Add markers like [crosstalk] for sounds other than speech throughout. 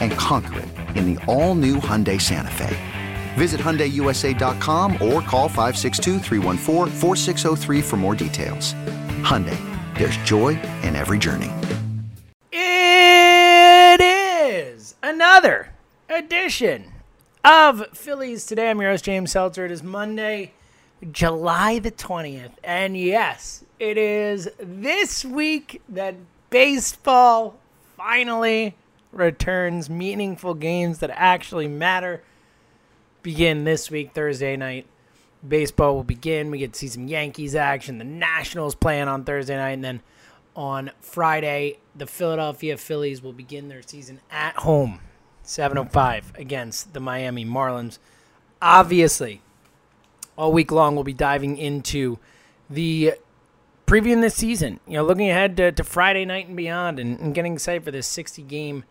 And conquer it in the all new Hyundai Santa Fe. Visit HyundaiUSA.com or call 562 for more details. Hyundai, there's joy in every journey. It is another edition of Phillies Today. I'm your host, James Seltzer. It is Monday, July the 20th. And yes, it is this week that baseball finally returns. Meaningful games that actually matter begin this week, Thursday night. Baseball will begin. We get to see some Yankees action. The Nationals playing on Thursday night. And then on Friday, the Philadelphia Phillies will begin their season at home, 7.05 against the Miami Marlins. Obviously, all week long, we'll be diving into the previewing this season. You know, looking ahead to, to Friday night and beyond, and, and, getting excited for this 60 game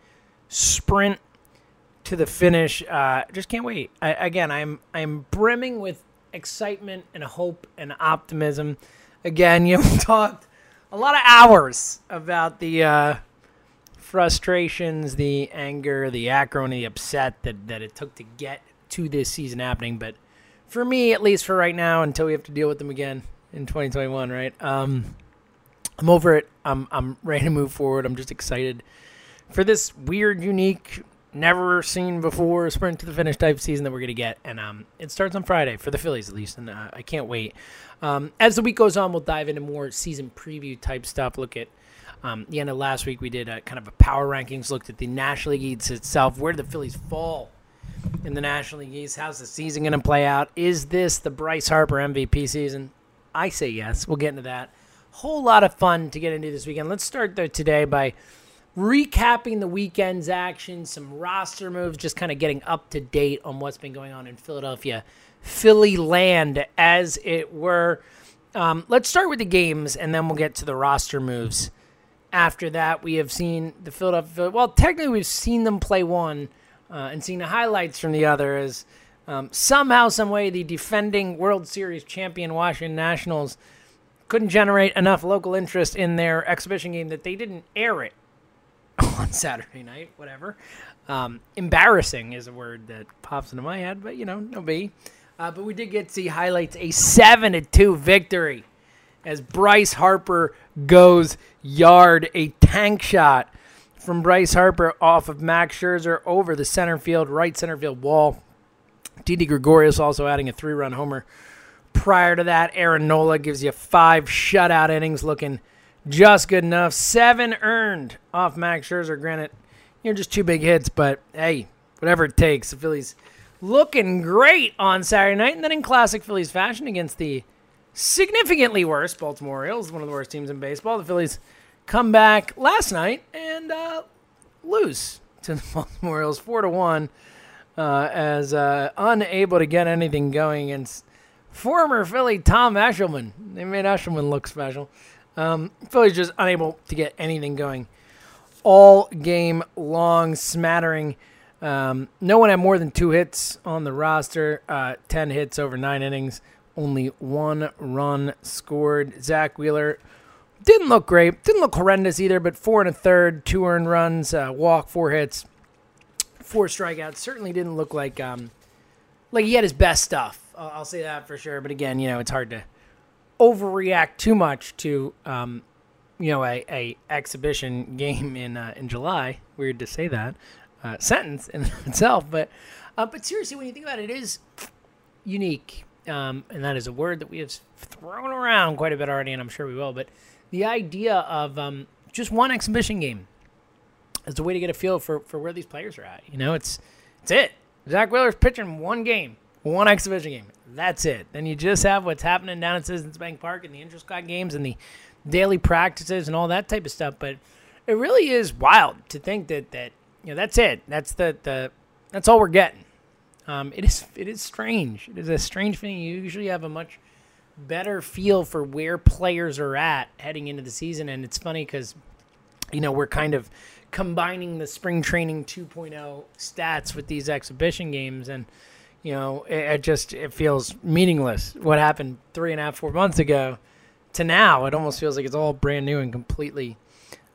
sprint to the finish. Uh, just can't wait. I, again, I'm I'm brimming with excitement and hope and optimism. Again, [laughs] you have talked a lot of hours about the uh, frustrations, the anger, the acrimony, the upset that, that it took to get to this season happening. But for me, at least for right now, until we have to deal with them again in 2021, right? Um, I'm over it. I'm I'm [laughs] ready to move forward. I'm just excited for this weird, unique, never seen before sprint to the finish type season that we're gonna get, and um, it starts on Friday for the Phillies at least, and uh, I can't wait. Um, as the week goes on, we'll dive into more season preview type stuff. Look at um, the end of last week, we did a kind of a power rankings, looked at the National League East itself. Where did the Phillies fall in the National League East? How's the season going to play out? Is this the Bryce Harper MVP season? I say yes. We'll get into that. Whole lot of fun to get into this weekend. Let's start though today by recapping the weekend's action, some roster moves, just kind of getting up to date on what's been going on in Philadelphia, Philly land, as it were. Um, let's start with the games, and then we'll get to the roster moves. After that, we have seen the Philadelphia. Well, technically, we've seen them play one, uh, and seen the highlights from the other. As um, somehow, some way, the defending World Series champion Washington Nationals couldn't generate enough local interest in their exhibition game that they didn't air it on Saturday night, whatever. Um, embarrassing is a word that pops into my head, but you know, no be. Uh, but we did get to see highlights a seven to two victory as Bryce Harper goes yard, a tank shot from Bryce Harper off of Max Scherzer over the center field, right center field wall. Didi Gregorius also adding a three-run homer. Prior to that, Aaron Nola gives you five shutout innings, looking just good enough. Seven earned off Max Scherzer. Granted, you're just two big hits, but hey, whatever it takes. The Phillies looking great on Saturday night, and then in classic Phillies fashion against the significantly worse Baltimore Orioles, one of the worst teams in baseball. The Phillies come back last night and uh, lose to the [laughs] Baltimore Orioles four to one, uh, as uh, unable to get anything going against former Philly Tom Eshelman. They made Eshelman look special. Um, Philly's just unable to get anything going all game long, smattering. Um, no one had more than two hits on the roster, uh, 10 hits over nine innings. only one run scored. Zack Wheeler didn't look great. Didn't look horrendous either, but four and a third, two earned runs, uh, walk, four hits, four strikeouts. Certainly didn't look like um, like he had his best stuff. I'll, I'll say that for sure. But again, you know, it's hard to overreact too much to um, you know a, a exhibition [laughs] game in uh, in July. Weird to say that uh, sentence in [laughs] itself, but uh, but seriously, when you think about it, it is unique, um, and that is a word that we have thrown around quite a bit already, and I'm sure we will. But the idea of um, just one exhibition game as a way to get a feel for, for where these players are at. You know, it's it's it. Zack Wheeler's pitching one game, one exhibition game. That's it. Then you just have what's happening down at Citizens Bank Park and the Intrasquad games and the daily practices and all that type of stuff. But it really is wild to think that that you know that's it. That's the the that's all we're getting. Um, it is it is strange. It is a strange thing. You usually have a much better feel for where players are at heading into the season, and it's funny because you know we're kind of combining the spring training 2.0 stats with these exhibition games and you know it, it, just it feels meaningless. What happened three and a half four months ago to now it almost feels like it's all brand new and completely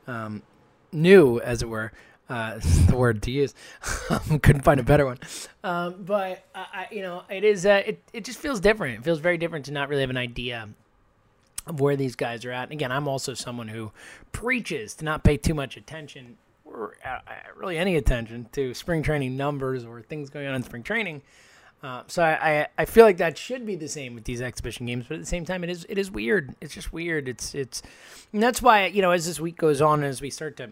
um, new as it were. Uh, [laughs] the word to use. [laughs] Couldn't find a better one. Um, but I, you know it is uh, it, it just feels different. It feels very different to not really have an idea of where these guys are at. And again, I'm also someone who preaches to not pay too much attention or uh, really any attention to spring training numbers or things going on in spring training. Uh, so I, I, feel like that should be the same with these exhibition games, but at the same time, it is it is weird. It's just weird. It's it's and that's why you know as this week goes on, as we start to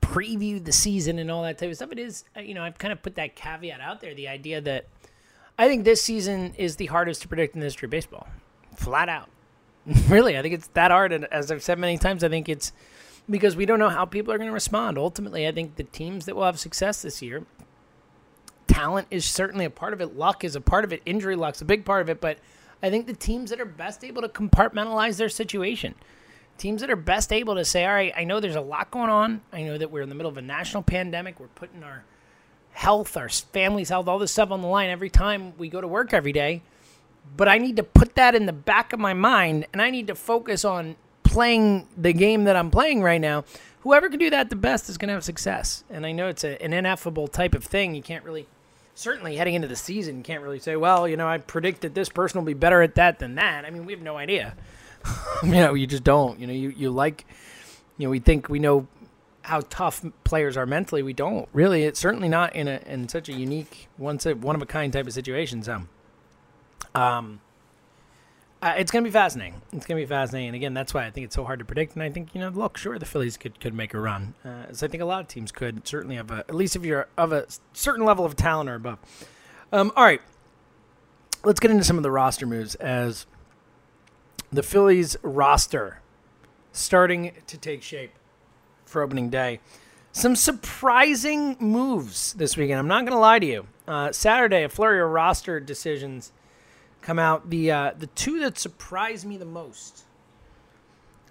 preview the season and all that type of stuff, it is uh, you know I've kind of put that caveat out there, the idea that I think this season is the hardest to predict in the history of baseball, flat out. [laughs] really, I think it's that hard, and as I've said many times, I think it's because we don't know how people are going to respond. Ultimately, I think the teams that will have success this year, talent is certainly a part of it, luck is a part of it, injury luck's a big part of it, but I think the teams that are best able to compartmentalize their situation, teams that are best able to say, all right, I know there's a lot going on. I know that we're in the middle of a national pandemic. We're putting our health, our family's health, all this stuff on the line every time we go to work every day. But I need to put that in the back of my mind and I need to focus on playing the game that I'm playing right now, whoever can do that the best is going to have success. And I know it's a, an ineffable type of thing. You can't really, certainly heading into the season, can't really say, well, you know, I predict that this person will be better at that than that. I mean, we have no idea. [laughs] you know, you just don't. You know, you, you like, you know, we think we know how tough players are mentally. We don't really. It's certainly not in a in such a unique, one one of a kind type of situation. So, um, uh, it's going to be fascinating. It's going to be fascinating. And again, that's why I think it's so hard to predict. And I think, you know, look, sure, the Phillies could, could make a run. Uh, I think a lot of teams could, certainly have a, at least if you're of a certain level of talent or above. Um, all right. Let's get into some of the roster moves as the Phillies roster starting to take shape for opening day. Some surprising moves this weekend. I'm not going to lie to you. Uh, Saturday, a flurry of roster decisions come out. The uh, the two that surprised me the most.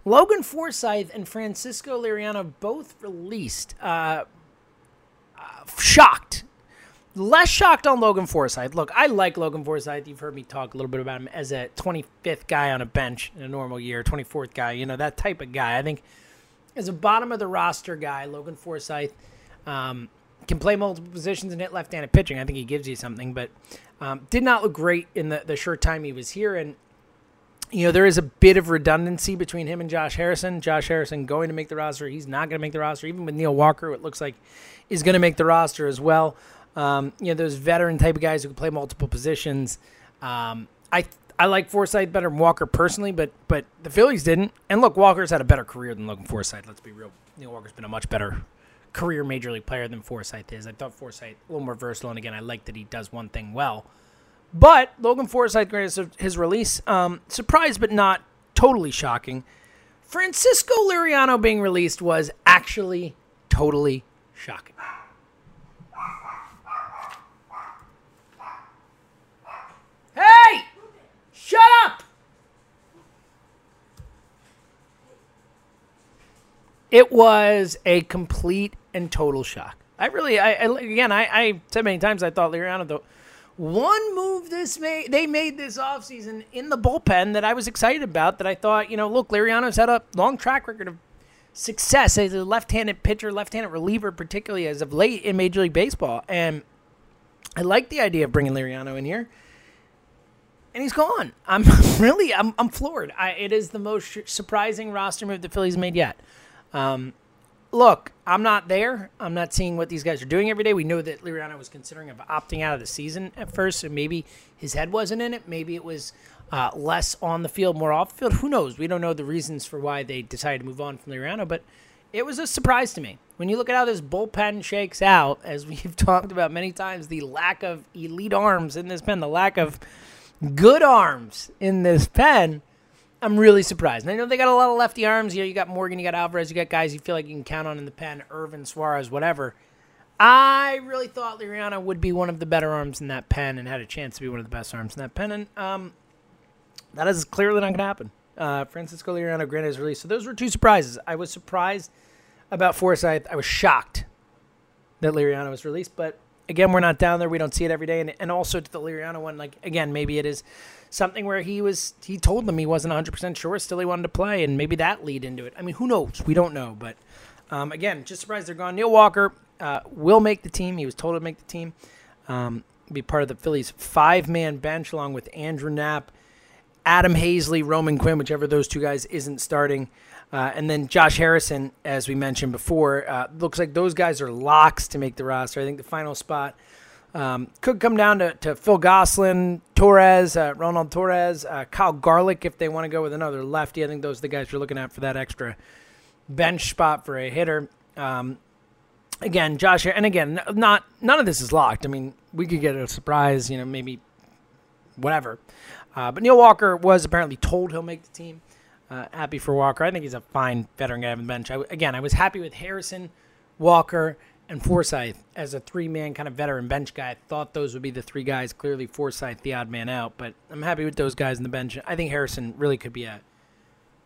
Logan Forsythe and Francisco Liriano both released. Uh, uh, shocked. Less shocked on Logan Forsythe. Look, I like Logan Forsythe. You've heard me talk a little bit about him as a 25th guy on a bench in a normal year, 24th guy, you know, that type of guy. I think as a bottom of the roster guy, Logan Forsythe um, can play multiple positions and hit left handed pitching. I think he gives you something, but um, did not look great in the, the short time he was here. And, you know, there is a bit of redundancy between him and Josh Harrison. Josh Harrison going to make the roster. He's not going to make the roster. Even with Neil Walker, it looks like is going to make the roster as well. Um, you know, those veteran type of guys who can play multiple positions. Um, I I like Forsythe better than Walker personally, but but the Phillies didn't. And look, Walker's had a better career than Logan Forsythe. Let's be real. Neil Walker's been a much better career major league player than Forsythe is. I thought Forsythe a little more versatile, and again, I like that he does one thing well. But Logan Forsythe, his release, um, surprised but not totally shocking. Francisco Liriano being released was actually totally shocking. Hey! Shut up! It was a complete and total shock. I really, I, I again, I, I, said many times I thought Liriano the one move this made they made this offseason in the bullpen that I was excited about that I thought, you know, look, Liriano's had a long track record of success as a left-handed pitcher, left-handed reliever, particularly as of late in Major League Baseball. And I like the idea of bringing Liriano in here. And he's gone. [laughs] I'm really, I'm, I'm floored. I, it is the most surprising roster move the Phillies made yet. Um, look, I'm not there. I'm not seeing what these guys are doing every day. We know that Liriano was considering of opting out of the season at first, so maybe his head wasn't in it. Maybe it was uh, less on the field, more off the field. Who knows? We don't know the reasons for why they decided to move on from Liriano, but it was a surprise to me. When you look at how this bullpen shakes out, as [laughs] we've talked about many times, the lack of elite arms in this pen, the lack of good arms in this pen, I'm really surprised. And I know they got a lot of lefty arms. You know, you got Morgan, you got Alvarez, you got guys you feel like you can count on in the pen, Irvin, Suarez, whatever. I really thought Liriano would be one of the better arms in that pen and had a chance to be one of the best arms in that pen. And um, that is clearly not going to happen. Uh, Francisco Liriano granted his release. So those were two surprises. I was surprised about Forsythe. I was shocked that Liriano was released, but again, we're not down there. We don't see it every day. And, and also to the Liriano one, like again, maybe it is something where he was he told them he wasn't 100 percent sure, still he wanted to play, and maybe that lead into it. I mean, who knows? We don't know. But um, again, just surprised they're gone. Neil Walker uh, will make the team. He was told to make the team. Um, be part of the Phillies five man bench along with Andrew Knapp, Adam Haseley, Roman Quinn, whichever those two guys isn't starting. Uh, and then Josh Harrison, as we mentioned before, uh, looks like those guys are locks to make the roster. I think the final spot um, could come down to, to Phil Gosselin, Torreyes, uh, Ronald Torreyes, uh, Kyle Garlick if they want to go with another lefty. I think those are the guys you're looking at for that extra bench spot for a hitter. Um, again, Josh, and again, not none of this is locked. I mean, we could get a surprise, you know, maybe whatever. Uh, but Neil Walker was apparently told he'll make the team. Uh, happy for Walker. I think he's a fine veteran guy on the bench. I, again, I was happy with Harrison, Walker, and Forsythe as a three-man kind of veteran bench guy. I thought those would be the three guys. Clearly, Forsythe the odd man out, but I'm happy with those guys in the bench. I think Harrison really could be a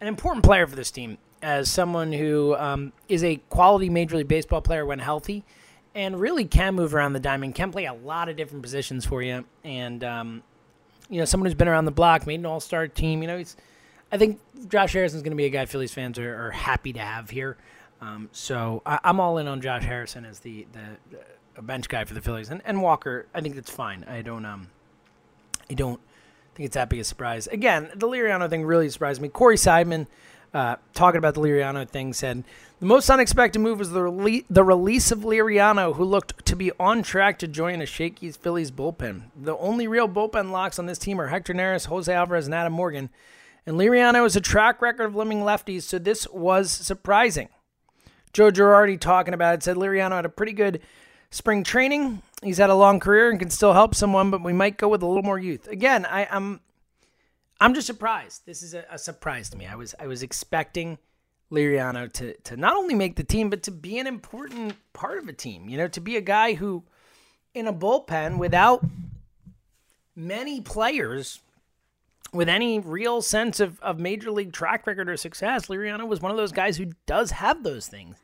an important player for this team as someone who um, is a quality Major League Baseball player when healthy, and really can move around the diamond, can play a lot of different positions for you, and um, you know someone who's been around the block, made an All-Star team. You know he's I think Josh Harrison is going to be a guy Phillies fans are, are happy to have here. Um, so I, am all in on Josh Harrison as the, the, bench guy for the Phillies, and, and Walker. I think that's fine. I don't um, I don't think it's that big a surprise. Again, the Liriano thing really surprised me. Corey Seidman, uh, talking about the Liriano thing, said the most unexpected move was the rele- the release of Liriano, who looked to be on track to join a shaky Phillies bullpen. The only real bullpen locks on this team are Hector Neris, Jose Alvarez, and Adam Morgan. And Liriano has a track record of limiting lefties, so this was surprising. Joe Girardi talking about it said Liriano had a pretty good spring training. He's had a long career and can still help someone, but we might go with a little more youth. Again, I, am I'm, I'm just surprised. This is a, a, surprise to me. I was I was expecting Liriano to to not only make the team, but to be an important part of a team. You know, to be a guy who in a bullpen without many players with any real sense of, of major league track record or success, Liriano was one of those guys who does have those things.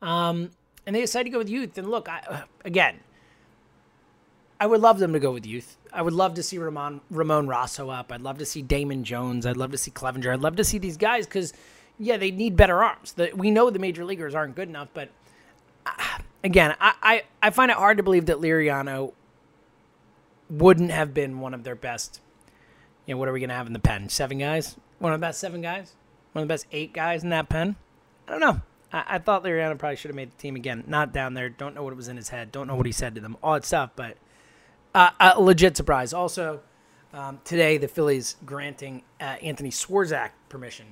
Um, and they decided to go with youth. And look, I, again, I would love them to go with youth. I would love to see Ramon Ramon Rosso up. I'd love to see Damon Jones. I'd love to see Clevinger. I'd love to see these guys because, yeah, they need better arms. The, we know the major leaguers aren't good enough, but uh, again, I, I, I find it hard to believe that Liriano wouldn't have been one of their best you know, what are we going to have in the pen? Seven guys? One of the best seven guys? One of the best eight guys in that pen? I don't know. I, I thought Liriano probably should have made the team again. Not down there. Don't know what was in his head. Don't know what he said to them. All that stuff, but uh, a legit surprise. Also, um, today the Phillies granting uh, Anthony Swarzak permission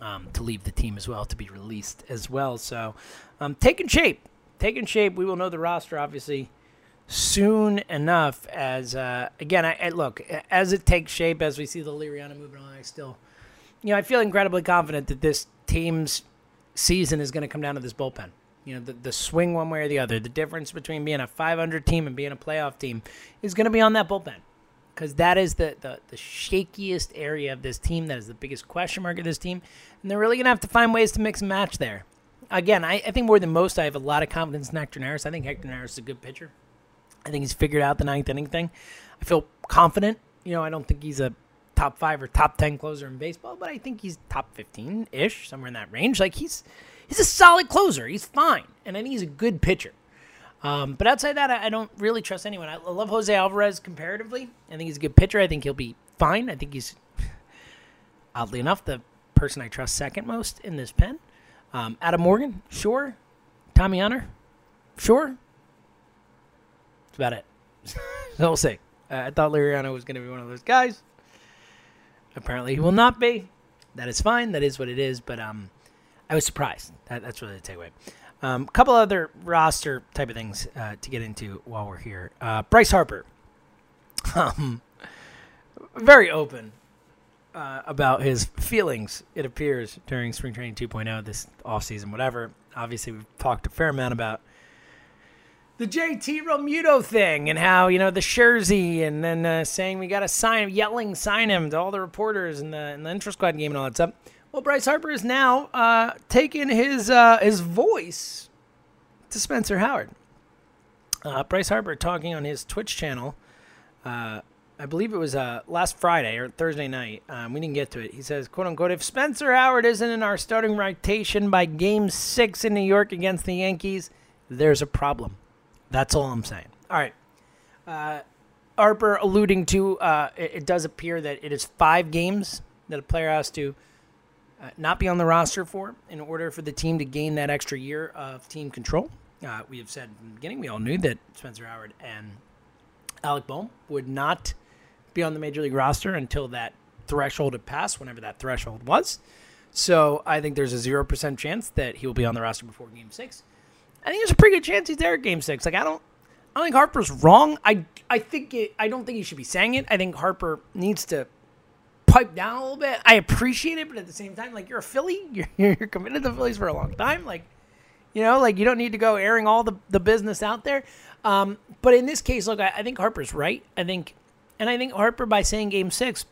um, to leave the team as well, to be released as well. So, um, taking shape. Taking shape. We will know the roster, obviously, soon enough as uh, again I, I, look as it takes shape as we see the Liriano moving on I still you know I feel incredibly confident that this team's season is going to come down to this bullpen. You know the, the swing one way or the other the difference between being a 500 team and being a playoff team is going to be on that bullpen. Because that is the, the, the shakiest area of this team that is the biggest question mark of this team and they're really going to have to find ways to mix and match there. Again I, I think more than most I have a lot of confidence in Hector Neris. I think Hector Neris is a good pitcher I think he's figured out the ninth inning thing. I feel confident. You know, I don't think he's a top five or top ten closer in baseball, but I think he's top fifteen ish, somewhere in that range. Like he's he's a solid closer. He's fine, and I think he's a good pitcher. Um, but outside that, I, I don't really trust anyone. I love Jose Alvarez comparatively. I think he's a good pitcher. I think he'll be fine. I think he's oddly enough the person I trust second most in this pen. Um, Adam Morgan, sure. Tommy Hunter, sure. That's about it. so [laughs] we'll see. Uh, I thought Liriano was going to be one of those guys. Apparently, he will not be. That is fine. That is what it is. But um, I was surprised. That, that's really the takeaway. A um, couple other roster type of things uh, to get into while we're here. Uh, Bryce Harper, [laughs] um, very open uh, about his feelings. It appears during spring training 2.0 this offseason, whatever. Obviously, we've talked a fair amount about the JT Realmuto thing and how you know the Scherzi and then uh, saying we got to sign him, yelling sign him to all the reporters in the in the intra squad game and all that stuff. Well, Bryce Harper is now uh, taking his uh, his voice to Spencer Howard. Uh, Bryce Harper talking on his Twitch channel. Uh, I believe it was uh, last Friday or Thursday night. Um, we didn't get to it. He says, "quote unquote," if Spencer Howard isn't in our starting rotation by Game Six in New York against the Yankees, there's a problem. That's all I'm saying. All right. Uh, Harper alluding to uh, it, it, does appear that it is five games that a player has to uh, not be on the roster for in order for the team to gain that extra year of team control. Uh, we have said from the beginning, we all knew that Spencer Howard and Alec Bohm would not be on the major league roster until that threshold had passed, whenever that threshold was. So I think there's a 0% chance that he will be on the roster before game six. I think there's a pretty good chance he's there at Game Six. Like I don't, I don't think Harper's wrong. I I think it. I don't think he should be saying it. I think Harper needs to pipe down a little bit. I appreciate it, but at the same time, like you're a Philly, [laughs] you're you're committed to the Phillies for a long time. Like, you know, like you don't need to go airing all the the business out there. Um, but in this case, look, I, I think Harper's right. I think, and I think Harper by saying Game Six,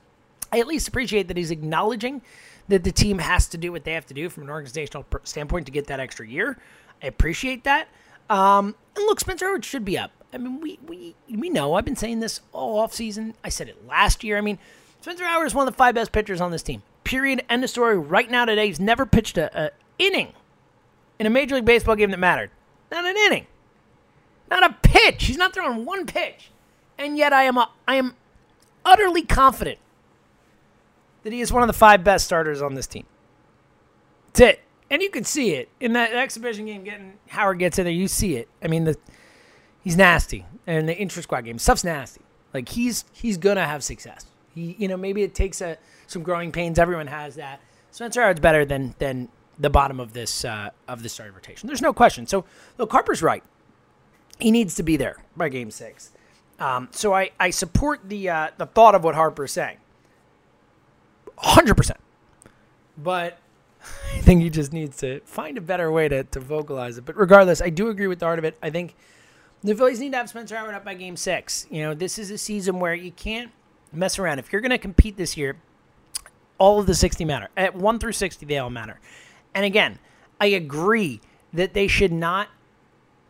I at least appreciate that he's acknowledging that the team has to do what they have to do from an organizational standpoint to get that extra year. I appreciate that. Um, and look, Spencer Howard should be up. I mean, we we we know. I've been saying this all off season. I said it last year. I mean, Spencer Howard is one of the five best pitchers on this team. Period. End of story. Right now, today, he's never pitched a, a inning in a Major League Baseball game that mattered. Not an inning. Not a pitch. He's not throwing one pitch. And yet, I am a, I am utterly confident that he is one of the five best starters on this team. That's it and you can see it in that exhibition game. Getting Howard gets in there, you see it. I mean, the he's nasty, and the intra squad game stuff's nasty. Like he's he's gonna have success. He, you know, maybe it takes a, some growing pains. Everyone has that. Spencer Howard's better than than the bottom of this uh, of the starting rotation. There's no question. So look, Harper's right. He needs to be there by game six. Um, so I, I support the uh, the thought of what Harper's saying. Hundred percent. But [laughs] I think he just needs to find a better way to, to vocalize it. But regardless, I do agree with the art of it. I think the Phillies need to have Spencer Howard up by game six. You know, this is a season where you can't mess around. If you're going to compete this year, all of the 60 matter. At 1 through 60, they all matter. And again, I agree that they should not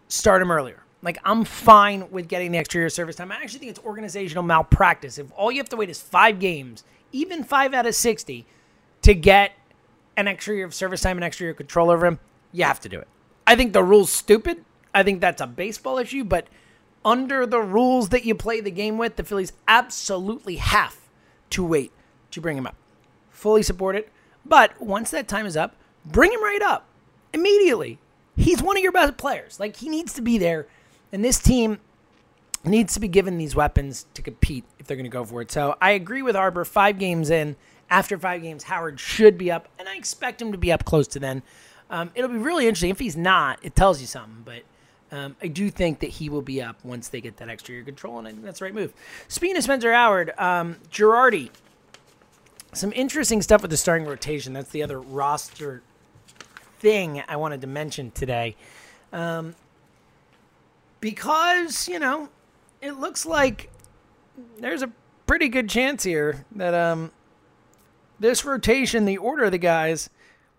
start him earlier. Like, I'm fine with getting the extra year service time. I actually think it's organizational malpractice. If all you have to wait is five games, even five out of 60, to get an extra year of service time, an extra year of control over him, you have to do it. I think the rule's stupid. I think that's a baseball issue, but under the rules that you play the game with, the Phillies absolutely have to wait to bring him up. Fully support it. But once that time is up, bring him right up immediately. He's one of your best players. Like, he needs to be there. And this team needs to be given these weapons to compete if they're going to go for it. So I agree with Harper. Five games in, after five games, Howard should be up, and I expect him to be up close to then. Um, it'll be really interesting. If he's not, it tells you something, but um, I do think that he will be up once they get that extra year control, and I think that's the right move. Speaking of Spencer Howard, um, Girardi, some interesting stuff with the starting rotation. That's the other roster thing I wanted to mention today. Um, because, you know, it looks like there's a pretty good chance here that um, this rotation, the order of the guys,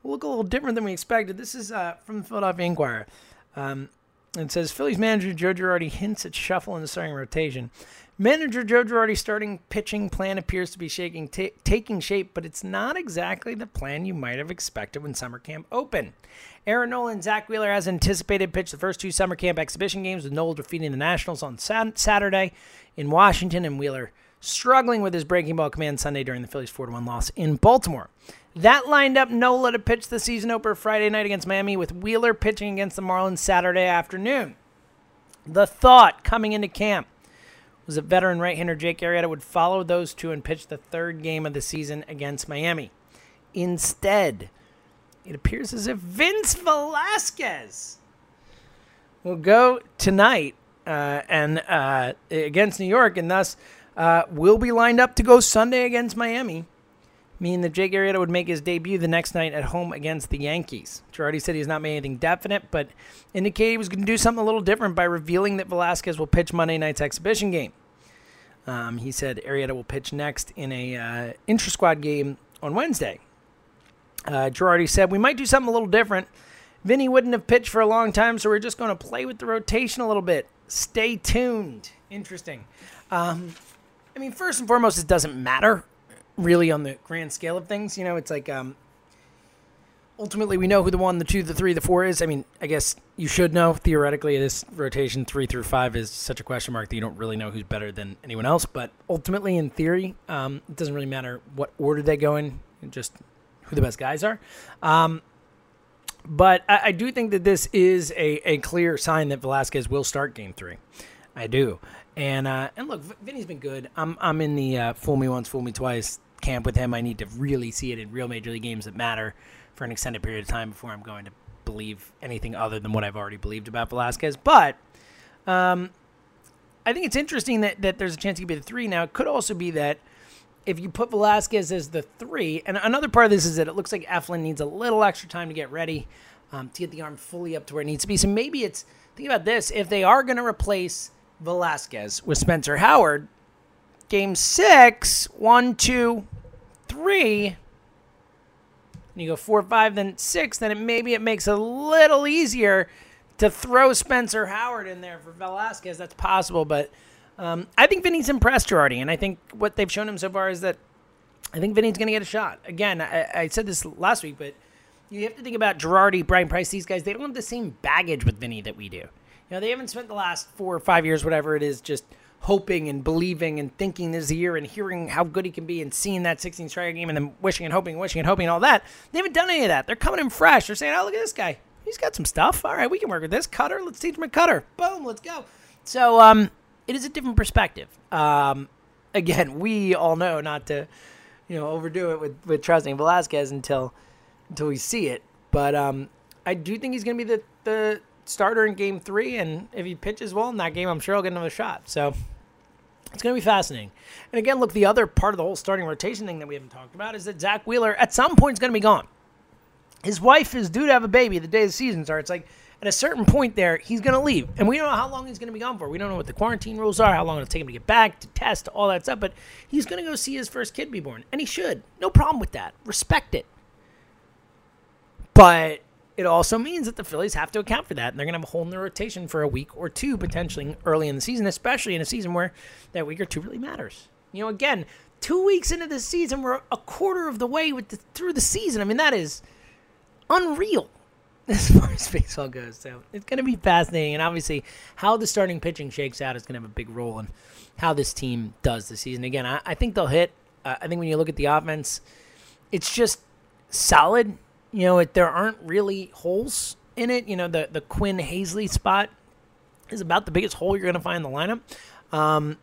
will look a little different than we expected. This is uh, from the Philadelphia Inquirer. Um, It says Phillies manager Joe Girardi hints at shuffle in the starting rotation. Manager Joe Girardi's starting pitching plan appears to be shaking, ta taking shape, but it's not exactly the plan you might have expected when summer camp opened. Aaron Nola and Zack Wheeler, as anticipated, pitched the first two summer camp exhibition games with Nola defeating the Nationals on Saturday in Washington and Wheeler struggling with his breaking ball command Sunday during the Phillies 4 1 loss in Baltimore. That lined up Nola to pitch the season opener Friday night against Miami, with Wheeler pitching against the Marlins Saturday afternoon. The thought coming into camp was that veteran right-hander Jake Arrieta would follow those two and pitch the third game of the season against Miami. Instead, it appears as if Vince Velasquez will go tonight uh, and uh, against New York, and thus uh, will be lined up to go Sunday against Miami, meaning that Jake Arrieta would make his debut the next night at home against the Yankees. Girardi said he's not made anything definite, but indicated he was going to do something a little different by revealing that Velasquez will pitch Monday night's exhibition game. Um, he said Arrieta will pitch next in a uh, intra-squad game on Wednesday. Uh, Girardi said we might do something a little different. Vinny wouldn't have pitched for a long time, so we're just going to play with the rotation a little bit. Stay tuned. Interesting. Um, I mean, first and foremost, it doesn't matter really on the grand scale of things. You know, it's like um, ultimately we know who the one, the two, the three, the four is. I mean, I guess you should know theoretically this rotation three through five is such a question mark that you don't really know who's better than anyone else. But ultimately, in theory, um, it doesn't really matter what order they go in, just who the best guys are. Um, but I, I, do think that this is a, a clear sign that Velasquez will start game three. I do. And uh, and look, Vinny's been good. I'm I'm in the uh, fool me once, fool me twice camp with him. I need to really see it in real major league games that matter for an extended period of time before I'm going to believe anything other than what I've already believed about Velasquez. But um, I think it's interesting that, that there's a chance he could be the three. Now, it could also be that if you put Velasquez as the three, and another part of this is that it looks like Eflin needs a little extra time to get ready, um, to get the arm fully up to where it needs to be. So maybe it's, think about this, if they are going to replace Velasquez with Spencer Howard. Game six, one, two, three. And you go four, five, then six. Then it, maybe it makes a little easier to throw Spencer Howard in there for Velasquez. That's possible, but um, I think Vinny's impressed Girardi, and I think what they've shown him so far is that I think Vinny's going to get a shot. Again, I, I, said this last week, but you have to think about Girardi, Bryan Price, these guys. They don't have the same baggage with Vinny that we do. Know, they haven't spent the last four or five years, whatever it is, just hoping and believing and thinking this year and hearing how good he can be and seeing that 16 striker game and then wishing and hoping, wishing and hoping and all that. They haven't done any of that. They're coming in fresh. They're saying, "Oh, look at this guy. He's got some stuff. All right, we can work with this cutter. Let's teach him a cutter. Boom, let's go." So, um, it is a different perspective. Um, again, we all know not to, you know, overdo it with with trusting Velasquez until until we see it. But um, I do think he's going to be the the starter in game three, and if he pitches well in that game, I'm sure he'll get another shot. So it's going to be fascinating. And again, look, the other part of the whole starting rotation thing that we haven't talked about is that Zack Wheeler at some point is going to be gone. His wife is due to have a baby the day the season starts. Like at a certain point there, he's going to leave. And we don't know how long he's going to be gone for. We don't know what the quarantine rules are, how long it'll take him to get back, to test, all that stuff. But he's going to go see his first kid be born. And he should. No problem with that. Respect it. But it also means that the Phillies have to account for that. And they're going to have a hole in their rotation for a week or two, potentially early in the season, especially in a season where that week or two really matters. You know, again, two weeks into the season, we're a quarter of the way the, through the season. I mean, that is unreal [laughs] as far as baseball goes. So it's going to be fascinating. And obviously, how the starting pitching shakes out is going to have a big role in how this team does this season. Again, I, I think they'll hit. Uh, I think when you look at the offense, it's just solid you know, it, there aren't really holes in it. You know, the the Quinn Haseley spot is about the biggest hole you're going to find in the lineup. Um,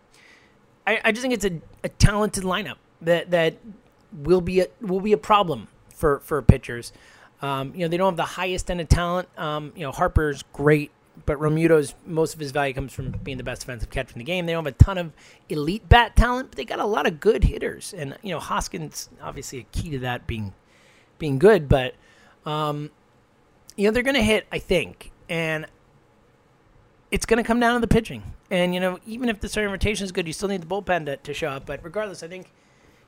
I, I just think it's a, a talented lineup that that will be a will be a problem for for pitchers. Um, you know, they don't have the highest end of talent. Um, you know, Harper's great, but Realmuto's most of his value comes from being the best defensive catcher in the game. They don't have a ton of elite bat talent, but they got a lot of good hitters. And you know, Hoskins obviously a key to that being being good, but um, you know they're going to hit, I think, and it's going to come down to the pitching. And you know, even if the starting rotation is good, you still need the bullpen to, to show up. But regardless, I think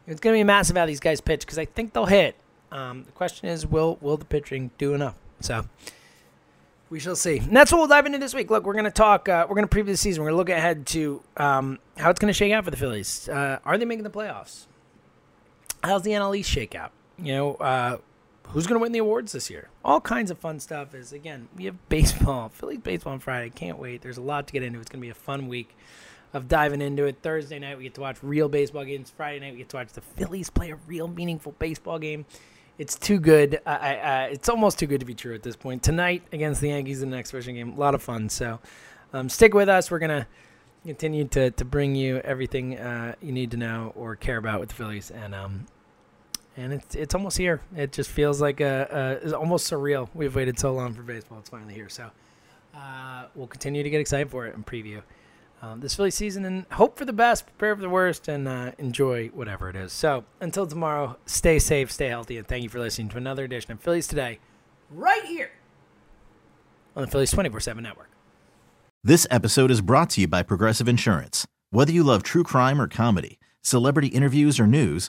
it's going to be massive how these guys pitch because I think they'll hit. Um, the question is, will will the pitching do enough? So We shall see. And that's what we'll dive into this week. Look, we're going to talk. Uh, we're going to preview the season. We're going to look ahead to um, how it's going to shake out for the Phillies. Uh, are they making the playoffs? How's the NL East shake out? You know, uh, who's going to win the awards this year? All kinds of fun stuff. Is again, we have baseball, [laughs] Phillies baseball on Friday. Can't wait. There's a lot to get into. It's going to be a fun week of diving into it. Thursday night we get to watch real baseball games. Friday night we get to watch the Phillies play a real meaningful baseball game it's too good. I, I, it's almost too good to be true at this point. Tonight against the Yankees in the next version game, a lot of fun. So um, stick with us. We're gonna continue to, to bring you everything uh, you need to know or care about with the Phillies, and um, and it's it's almost here. It just feels like a, a it's almost surreal. We've waited so long for baseball. It's finally here. So uh, we'll continue to get excited for it and preview um, this Philly season and hope for the best, prepare for the worst, and uh, enjoy whatever it is. So until tomorrow, stay safe, stay healthy, and thank you for listening to another edition of Phillies Today, right here on the Phillies 24 7 network. This episode is brought to you by Progressive Insurance. Whether you love true crime or comedy, celebrity interviews or news,